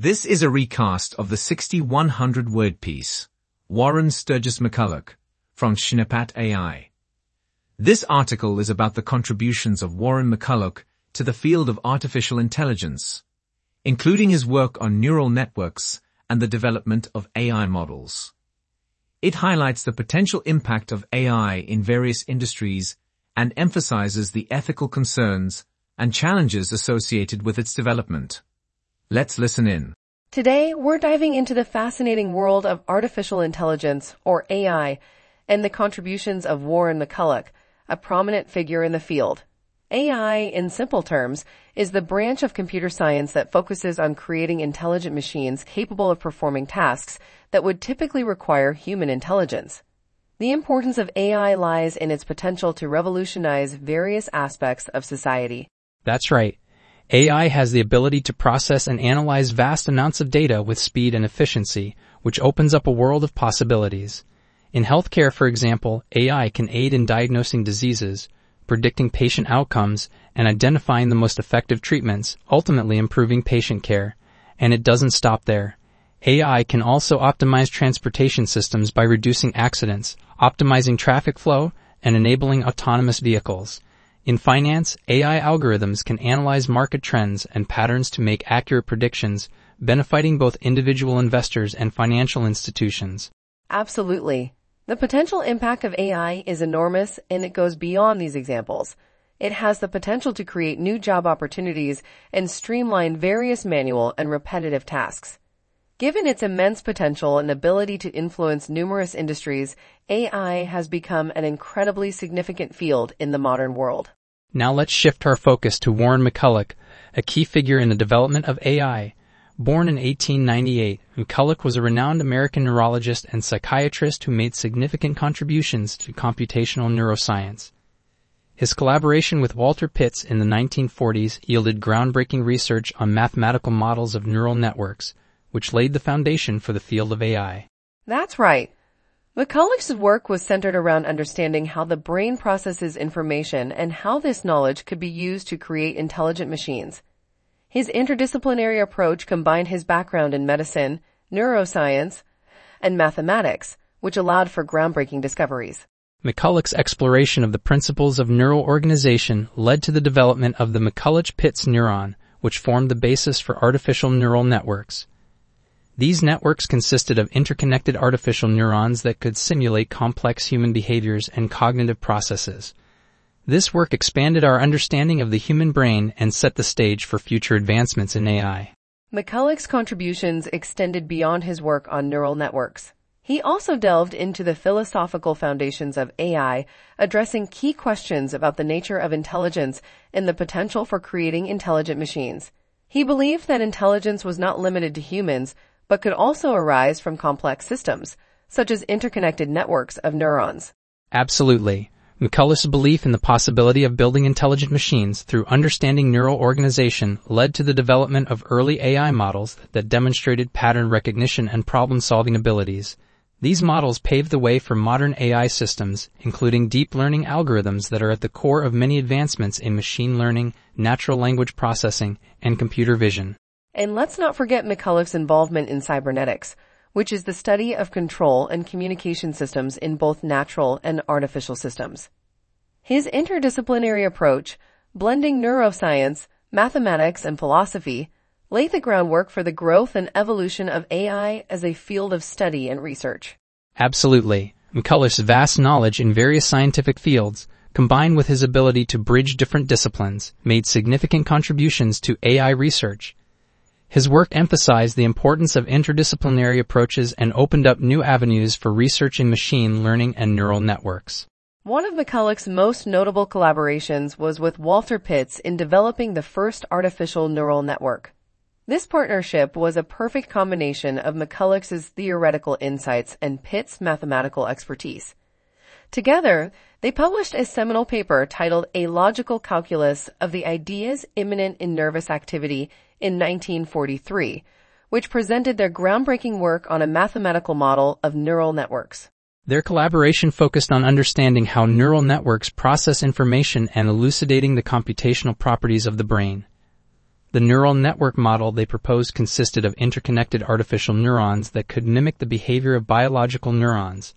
This is a recast of the 6100 word piece, Warren Sturgis McCulloch, from Schneppat AI. This article is about the contributions of Warren McCulloch to the field of artificial intelligence, including his work on neural networks and the development of AI models. It highlights the potential impact of AI in various industries and emphasizes the ethical concerns and challenges associated with its development. Let's listen in. Today, we're diving into the fascinating world of artificial intelligence, or AI, and the contributions of Warren McCulloch, a prominent figure in the field. AI, in simple terms, is the branch of computer science that focuses on creating intelligent machines capable of performing tasks that would typically require human intelligence. The importance of AI lies in its potential to revolutionize various aspects of society. That's right. AI has the ability to process and analyze vast amounts of data with speed and efficiency, which opens up a world of possibilities. In healthcare, for example, AI can aid in diagnosing diseases, predicting patient outcomes, and identifying the most effective treatments, ultimately improving patient care. And it doesn't stop there. AI can also optimize transportation systems by reducing accidents, optimizing traffic flow, and enabling autonomous vehicles. In finance, AI algorithms can analyze market trends and patterns to make accurate predictions, benefiting both individual investors and financial institutions. Absolutely. The potential impact of AI is enormous and it goes beyond these examples. It has the potential to create new job opportunities and streamline various manual and repetitive tasks. Given its immense potential and ability to influence numerous industries, AI has become an incredibly significant field in the modern world. Now let's shift our focus to Warren McCulloch, a key figure in the development of AI. Born in 1898, McCulloch was a renowned American neurologist and psychiatrist who made significant contributions to computational neuroscience. His collaboration with Walter Pitts in the 1940s yielded groundbreaking research on mathematical models of neural networks, which laid the foundation for the field of AI. That's right. McCulloch's work was centered around understanding how the brain processes information and how this knowledge could be used to create intelligent machines. His interdisciplinary approach combined his background in medicine, neuroscience, and mathematics, which allowed for groundbreaking discoveries. McCulloch's exploration of the principles of neural organization led to the development of the McCulloch-Pitts neuron, which formed the basis for artificial neural networks. These networks consisted of interconnected artificial neurons that could simulate complex human behaviors and cognitive processes. This work expanded our understanding of the human brain and set the stage for future advancements in AI. McCulloch's contributions extended beyond his work on neural networks. He also delved into the philosophical foundations of AI, addressing key questions about the nature of intelligence and the potential for creating intelligent machines. He believed that intelligence was not limited to humans, but could also arise from complex systems, such as interconnected networks of neurons. Absolutely. McCulloch's belief in the possibility of building intelligent machines through understanding neural organization led to the development of early AI models that demonstrated pattern recognition and problem-solving abilities. These models paved the way for modern AI systems, including deep learning algorithms that are at the core of many advancements in machine learning, natural language processing, and computer vision. And let's not forget McCulloch's involvement in cybernetics, which is the study of control and communication systems in both natural and artificial systems. His interdisciplinary approach, blending neuroscience, mathematics, and philosophy, laid the groundwork for the growth and evolution of AI as a field of study and research. Absolutely. McCulloch's vast knowledge in various scientific fields, combined with his ability to bridge different disciplines, made significant contributions to AI research his work emphasized the importance of interdisciplinary approaches and opened up new avenues for researching machine learning and neural networks. One of McCulloch's most notable collaborations was with Walter Pitts in developing the first artificial neural network. This partnership was a perfect combination of McCulloch's theoretical insights and Pitts' mathematical expertise. Together, they published a seminal paper titled A Logical Calculus of the Ideas Immanent in Nervous Activity in 1943, which presented their groundbreaking work on a mathematical model of neural networks. Their collaboration focused on understanding how neural networks process information and elucidating the computational properties of the brain. The neural network model they proposed consisted of interconnected artificial neurons that could mimic the behavior of biological neurons.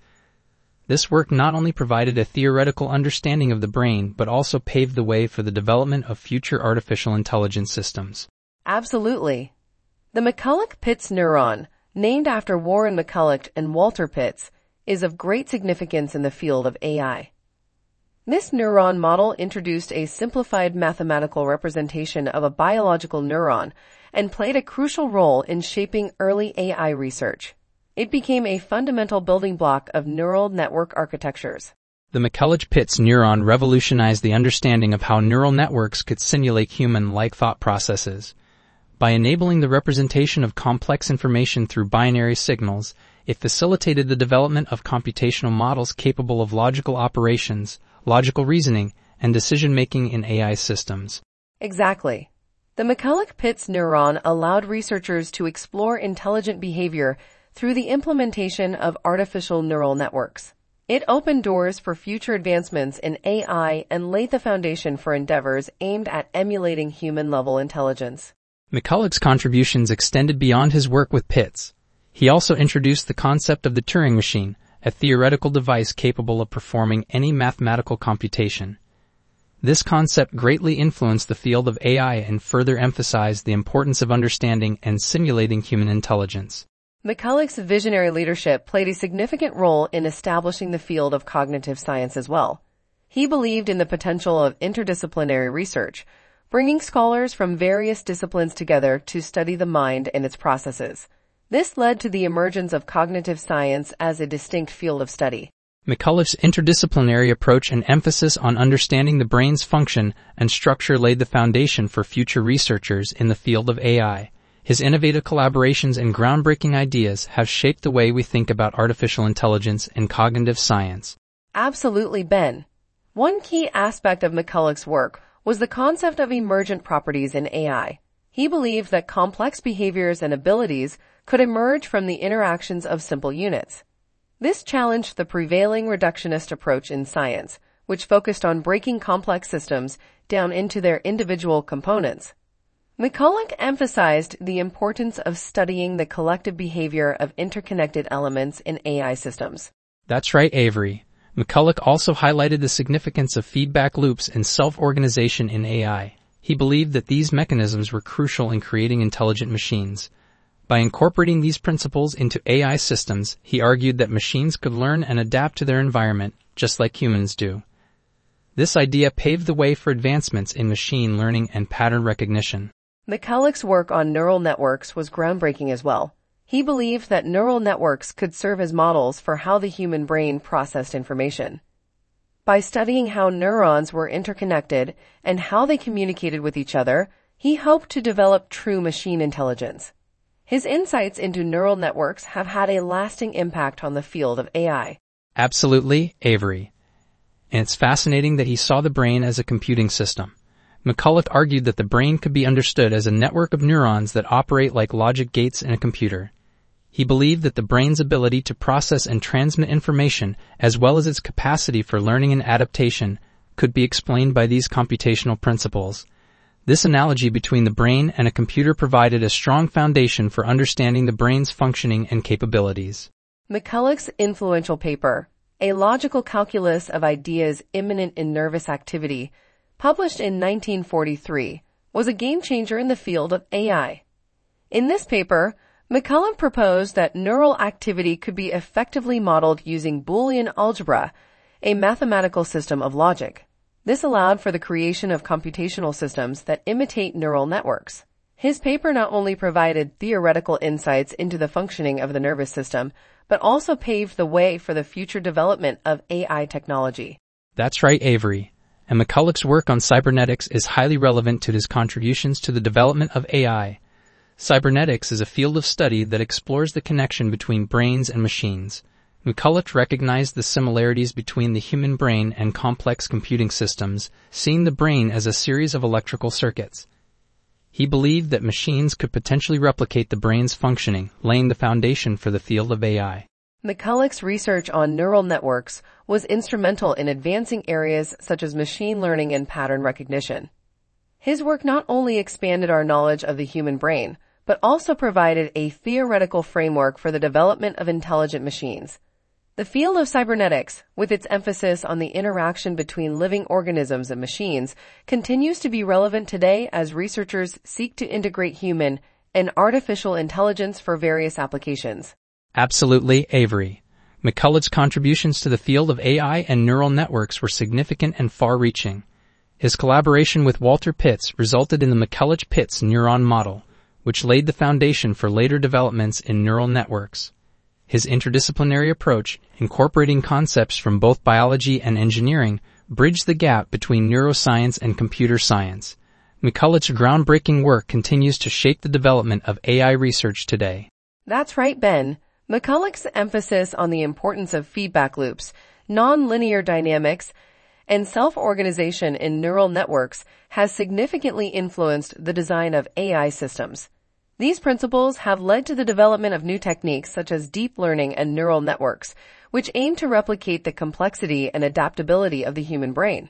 This work not only provided a theoretical understanding of the brain, but also paved the way for the development of future artificial intelligence systems. Absolutely. The McCulloch-Pitts neuron, named after Warren McCulloch and Walter Pitts, is of great significance in the field of AI. This neuron model introduced a simplified mathematical representation of a biological neuron and played a crucial role in shaping early AI research. It became a fundamental building block of neural network architectures. The McCulloch-Pitts neuron revolutionized the understanding of how neural networks could simulate human-like thought processes. By enabling the representation of complex information through binary signals, it facilitated the development of computational models capable of logical operations, logical reasoning, and decision making in AI systems. Exactly. The McCulloch-Pitts neuron allowed researchers to explore intelligent behavior through the implementation of artificial neural networks. It opened doors for future advancements in AI and laid the foundation for endeavors aimed at emulating human level intelligence. McCulloch's contributions extended beyond his work with Pitts. He also introduced the concept of the Turing machine, a theoretical device capable of performing any mathematical computation. This concept greatly influenced the field of AI and further emphasized the importance of understanding and simulating human intelligence. McCulloch's visionary leadership played a significant role in establishing the field of cognitive science as well. He believed in the potential of interdisciplinary research, bringing scholars from various disciplines together to study the mind and its processes. This led to the emergence of cognitive science as a distinct field of study. McCulloch's interdisciplinary approach and emphasis on understanding the brain's function and structure laid the foundation for future researchers in the field of AI. His innovative collaborations and groundbreaking ideas have shaped the way we think about artificial intelligence and cognitive science. Absolutely, Ben. One key aspect of McCulloch's work was the concept of emergent properties in AI. He believed that complex behaviors and abilities could emerge from the interactions of simple units. This challenged the prevailing reductionist approach in science, which focused on breaking complex systems down into their individual components. McCulloch emphasized the importance of studying the collective behavior of interconnected elements in AI systems. That's right, Avery. McCulloch also highlighted the significance of feedback loops and self-organization in AI. He believed that these mechanisms were crucial in creating intelligent machines. By incorporating these principles into AI systems, he argued that machines could learn and adapt to their environment just like humans do. This idea paved the way for advancements in machine learning and pattern recognition. McCulloch's work on neural networks was groundbreaking as well. He believed that neural networks could serve as models for how the human brain processed information. By studying how neurons were interconnected and how they communicated with each other, he hoped to develop true machine intelligence. His insights into neural networks have had a lasting impact on the field of AI. Absolutely, Avery. And it's fascinating that he saw the brain as a computing system. McCulloch argued that the brain could be understood as a network of neurons that operate like logic gates in a computer. He believed that the brain's ability to process and transmit information, as well as its capacity for learning and adaptation, could be explained by these computational principles. This analogy between the brain and a computer provided a strong foundation for understanding the brain's functioning and capabilities. McCulloch's influential paper, A Logical Calculus of Ideas Immanent in Nervous Activity, published in 1943, was a game changer in the field of AI. In this paper, McCulloch proposed that neural activity could be effectively modeled using Boolean algebra, a mathematical system of logic. This allowed for the creation of computational systems that imitate neural networks. His paper not only provided theoretical insights into the functioning of the nervous system, but also paved the way for the future development of AI technology. That's right, Avery. And McCulloch's work on cybernetics is highly relevant to his contributions to the development of AI. Cybernetics is a field of study that explores the connection between brains and machines. McCulloch recognized the similarities between the human brain and complex computing systems, seeing the brain as a series of electrical circuits. He believed that machines could potentially replicate the brain's functioning, laying the foundation for the field of AI. McCulloch's research on neural networks was instrumental in advancing areas such as machine learning and pattern recognition. His work not only expanded our knowledge of the human brain, but also provided a theoretical framework for the development of intelligent machines. The field of cybernetics, with its emphasis on the interaction between living organisms and machines, continues to be relevant today as researchers seek to integrate human and artificial intelligence for various applications. Absolutely, Avery. McCulloch's contributions to the field of AI and neural networks were significant and far-reaching. His collaboration with Walter Pitts resulted in the McCulloch-Pitts neuron model, which laid the foundation for later developments in neural networks. His interdisciplinary approach, incorporating concepts from both biology and engineering, bridged the gap between neuroscience and computer science. McCulloch's groundbreaking work continues to shape the development of AI research today. That's right, Ben. McCulloch's emphasis on the importance of feedback loops, nonlinear dynamics, and self-organization in neural networks has significantly influenced the design of AI systems. These principles have led to the development of new techniques such as deep learning and neural networks, which aim to replicate the complexity and adaptability of the human brain.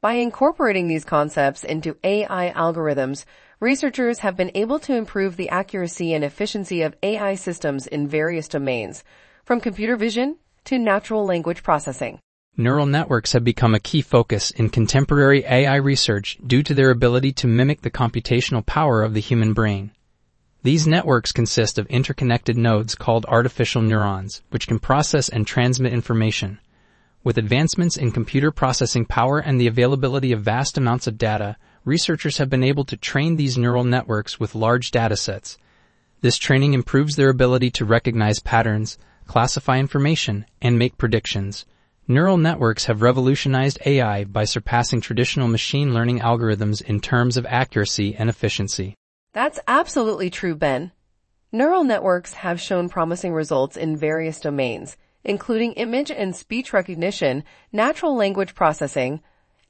By incorporating these concepts into AI algorithms, researchers have been able to improve the accuracy and efficiency of AI systems in various domains, from computer vision to natural language processing. Neural networks have become a key focus in contemporary AI research due to their ability to mimic the computational power of the human brain. These networks consist of interconnected nodes called artificial neurons, which can process and transmit information. With advancements in computer processing power and the availability of vast amounts of data, researchers have been able to train these neural networks with large datasets. This training improves their ability to recognize patterns, classify information, and make predictions. Neural networks have revolutionized AI by surpassing traditional machine learning algorithms in terms of accuracy and efficiency. That's absolutely true, Ben. Neural networks have shown promising results in various domains, including image and speech recognition, natural language processing,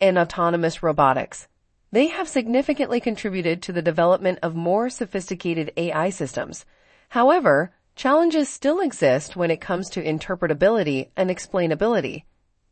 and autonomous robotics. They have significantly contributed to the development of more sophisticated AI systems. However, challenges still exist when it comes to interpretability and explainability.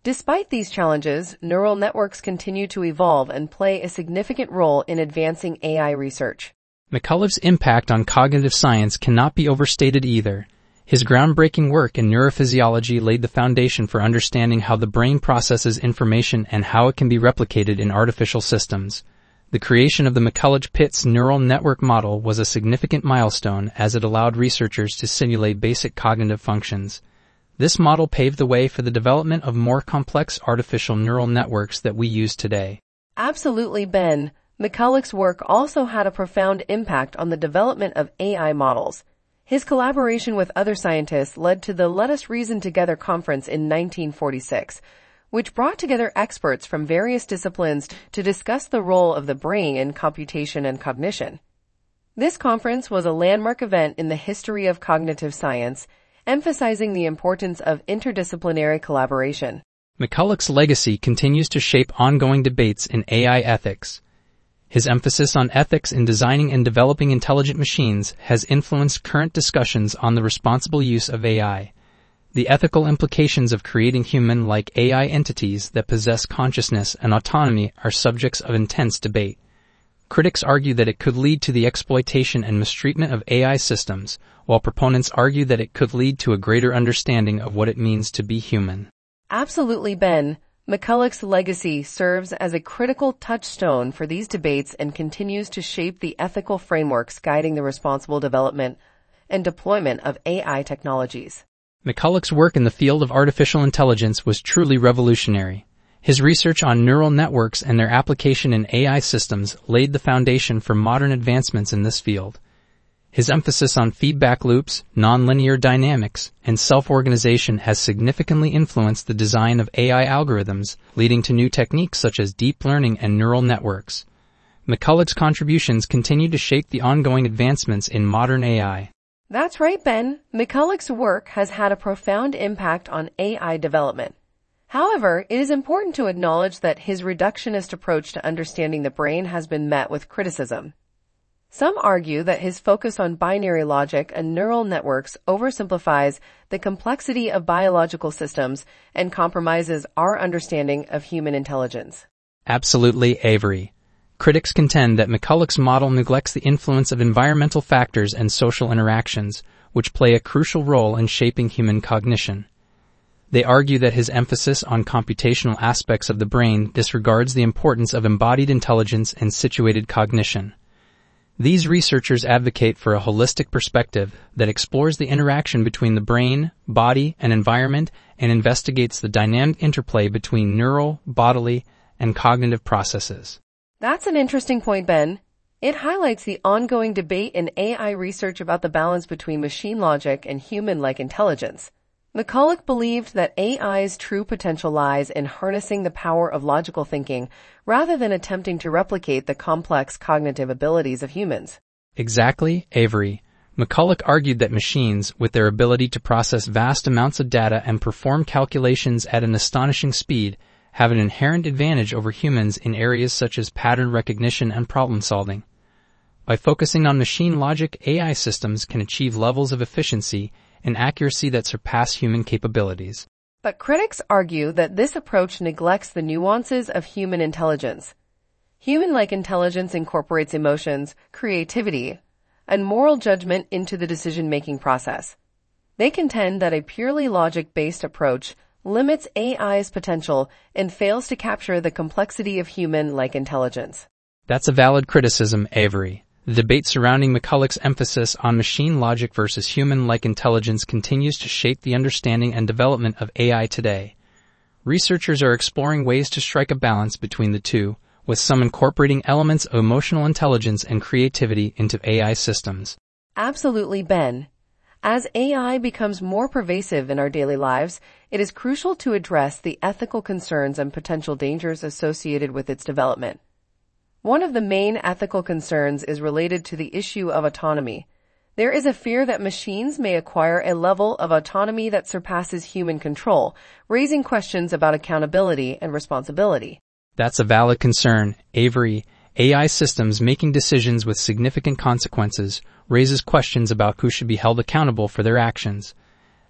Despite these challenges, neural networks continue to evolve and play a significant role in advancing AI research. McCulloch's impact on cognitive science cannot be overstated either. His groundbreaking work in neurophysiology laid the foundation for understanding how the brain processes information and how it can be replicated in artificial systems. The creation of the McCulloch-Pitts neural network model was a significant milestone as it allowed researchers to simulate basic cognitive functions. This model paved the way for the development of more complex artificial neural networks that we use today. Absolutely, Ben. McCulloch's work also had a profound impact on the development of AI models. His collaboration with other scientists led to the Let Us Reason Together conference in 1946, which brought together experts from various disciplines to discuss the role of the brain in computation and cognition. This conference was a landmark event in the history of cognitive science, emphasizing the importance of interdisciplinary collaboration. McCulloch's legacy continues to shape ongoing debates in AI ethics. His emphasis on ethics in designing and developing intelligent machines has influenced current discussions on the responsible use of AI. The ethical implications of creating human-like AI entities that possess consciousness and autonomy are subjects of intense debate. Critics argue that it could lead to the exploitation and mistreatment of AI systems, while proponents argue that it could lead to a greater understanding of what it means to be human. Absolutely, Ben. McCulloch's legacy serves as a critical touchstone for these debates and continues to shape the ethical frameworks guiding the responsible development and deployment of AI technologies. McCulloch's work in the field of artificial intelligence was truly revolutionary. His research on neural networks and their application in AI systems laid the foundation for modern advancements in this field. His emphasis on feedback loops, nonlinear dynamics, and self-organization has significantly influenced the design of AI algorithms, leading to new techniques such as deep learning and neural networks. McCulloch's contributions continue to shape the ongoing advancements in modern AI. That's right, Ben. McCulloch's work has had a profound impact on AI development. However, it is important to acknowledge that his reductionist approach to understanding the brain has been met with criticism. Some argue that his focus on binary logic and neural networks oversimplifies the complexity of biological systems and compromises our understanding of human intelligence. Absolutely, Avery. Critics contend that McCulloch's model neglects the influence of environmental factors and social interactions, which play a crucial role in shaping human cognition. They argue that his emphasis on computational aspects of the brain disregards the importance of embodied intelligence and situated cognition. These researchers advocate for a holistic perspective that explores the interaction between the brain, body, and environment and investigates the dynamic interplay between neural, bodily, and cognitive processes. That's an interesting point, Ben. It highlights the ongoing debate in AI research about the balance between machine logic and human-like intelligence. McCulloch believed that AI's true potential lies in harnessing the power of logical thinking rather than attempting to replicate the complex cognitive abilities of humans. Exactly, Avery. McCulloch argued that machines, with their ability to process vast amounts of data and perform calculations at an astonishing speed, have an inherent advantage over humans in areas such as pattern recognition and problem solving. By focusing on machine logic, AI systems can achieve levels of efficiency and accuracy that surpass human capabilities. But critics argue that this approach neglects the nuances of human intelligence. Human-like intelligence incorporates emotions, creativity, and moral judgment into the decision-making process. They contend that a purely logic-based approach limits AI's potential and fails to capture the complexity of human-like intelligence. That's a valid criticism, Avery. The debate surrounding McCulloch's emphasis on machine logic versus human-like intelligence continues to shape the understanding and development of AI today. Researchers are exploring ways to strike a balance between the two, with some incorporating elements of emotional intelligence and creativity into AI systems. Absolutely, Ben. As AI becomes more pervasive in our daily lives, it is crucial to address the ethical concerns and potential dangers associated with its development. One of the main ethical concerns is related to the issue of autonomy. There is a fear that machines may acquire a level of autonomy that surpasses human control, raising questions about accountability and responsibility. That's a valid concern, Avery. AI systems making decisions with significant consequences raises questions about who should be held accountable for their actions.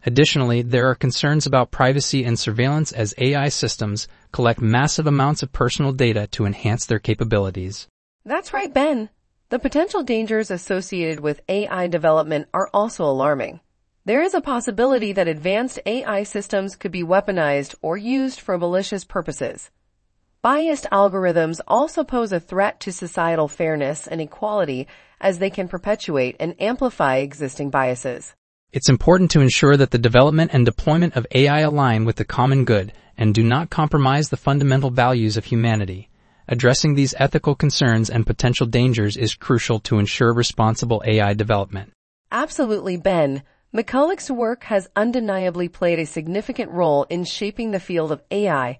Additionally, there are concerns about privacy and surveillance as AI systems collect massive amounts of personal data to enhance their capabilities. That's right, Ben. The potential dangers associated with AI development are also alarming. There is a possibility that advanced AI systems could be weaponized or used for malicious purposes. Biased algorithms also pose a threat to societal fairness and equality as they can perpetuate and amplify existing biases. It's important to ensure that the development and deployment of AI align with the common good and do not compromise the fundamental values of humanity. Addressing these ethical concerns and potential dangers is crucial to ensure responsible AI development. Absolutely, Ben. McCulloch's work has undeniably played a significant role in shaping the field of AI,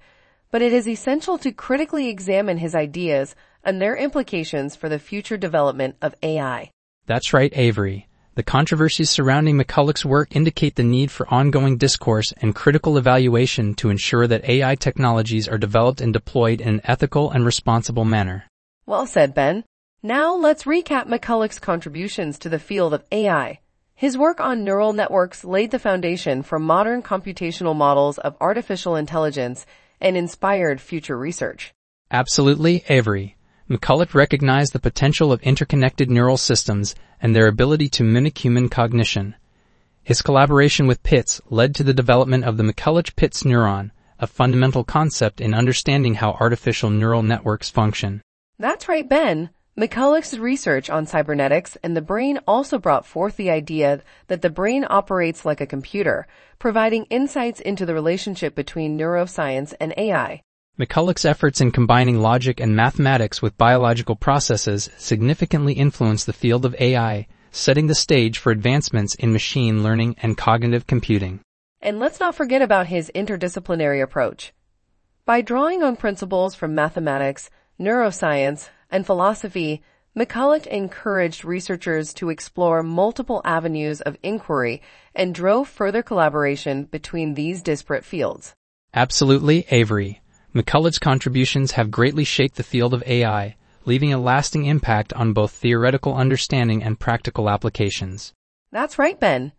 but it is essential to critically examine his ideas and their implications for the future development of AI. That's right, Avery. The controversies surrounding McCulloch's work indicate the need for ongoing discourse and critical evaluation to ensure that AI technologies are developed and deployed in an ethical and responsible manner. Well said, Ben. Now let's recap McCulloch's contributions to the field of AI. His work on neural networks laid the foundation for modern computational models of artificial intelligence and inspired future research. Absolutely, Avery. McCulloch recognized the potential of interconnected neural systems and their ability to mimic human cognition. His collaboration with Pitts led to the development of the McCulloch-Pitts neuron, a fundamental concept in understanding how artificial neural networks function. That's right, Ben. McCulloch's research on cybernetics and the brain also brought forth the idea that the brain operates like a computer, providing insights into the relationship between neuroscience and AI. McCulloch's efforts in combining logic and mathematics with biological processes significantly influenced the field of AI, setting the stage for advancements in machine learning and cognitive computing. And let's not forget about his interdisciplinary approach. By drawing on principles from mathematics, neuroscience, and philosophy, McCulloch encouraged researchers to explore multiple avenues of inquiry and drove further collaboration between these disparate fields. Absolutely, Avery. McCulloch's contributions have greatly shaped the field of AI, leaving a lasting impact on both theoretical understanding and practical applications. That's right, Ben.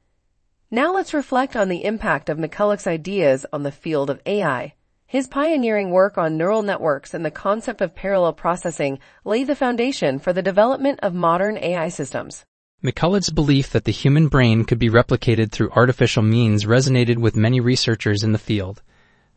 Now let's reflect on the impact of McCulloch's ideas on the field of AI. His pioneering work on neural networks and the concept of parallel processing laid the foundation for the development of modern AI systems. McCulloch's belief that the human brain could be replicated through artificial means resonated with many researchers in the field.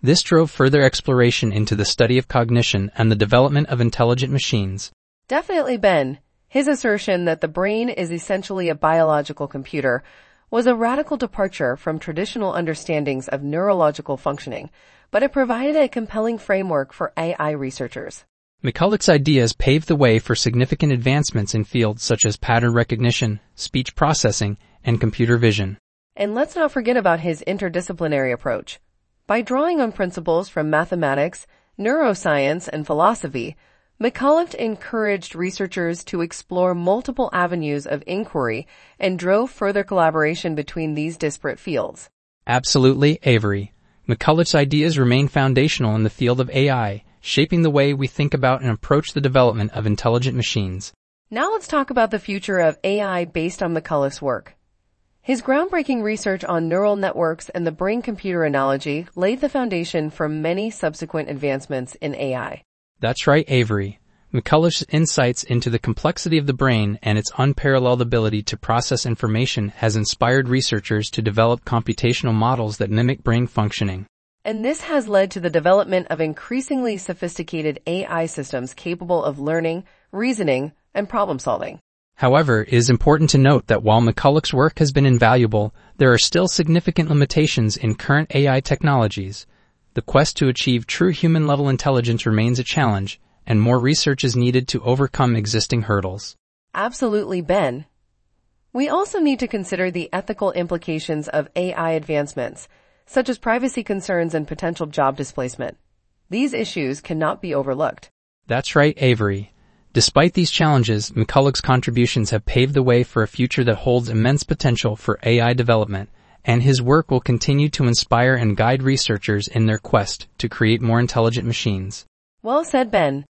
This drove further exploration into the study of cognition and the development of intelligent machines. Definitely Ben. His assertion that the brain is essentially a biological computer was a radical departure from traditional understandings of neurological functioning, but it provided a compelling framework for AI researchers. McCulloch's ideas paved the way for significant advancements in fields such as pattern recognition, speech processing, and computer vision. And let's not forget about his interdisciplinary approach. By drawing on principles from mathematics, neuroscience, and philosophy, McCulloch encouraged researchers to explore multiple avenues of inquiry and drove further collaboration between these disparate fields. Absolutely, Avery. McCulloch's ideas remain foundational in the field of AI, shaping the way we think about and approach the development of intelligent machines. Now let's talk about the future of AI based on McCulloch's work. His groundbreaking research on neural networks and the brain-computer analogy laid the foundation for many subsequent advancements in AI. That's right, Avery. McCulloch's insights into the complexity of the brain and its unparalleled ability to process information has inspired researchers to develop computational models that mimic brain functioning. And this has led to the development of increasingly sophisticated AI systems capable of learning, reasoning, and problem solving. However, it is important to note that while McCulloch's work has been invaluable, there are still significant limitations in current AI technologies. The quest to achieve true human level intelligence remains a challenge, and more research is needed to overcome existing hurdles. Absolutely, Ben. We also need to consider the ethical implications of AI advancements, such as privacy concerns and potential job displacement. These issues cannot be overlooked. That's right, Avery. Despite these challenges, McCulloch's contributions have paved the way for a future that holds immense potential for AI development and his work will continue to inspire and guide researchers in their quest to create more intelligent machines. Well said, Ben.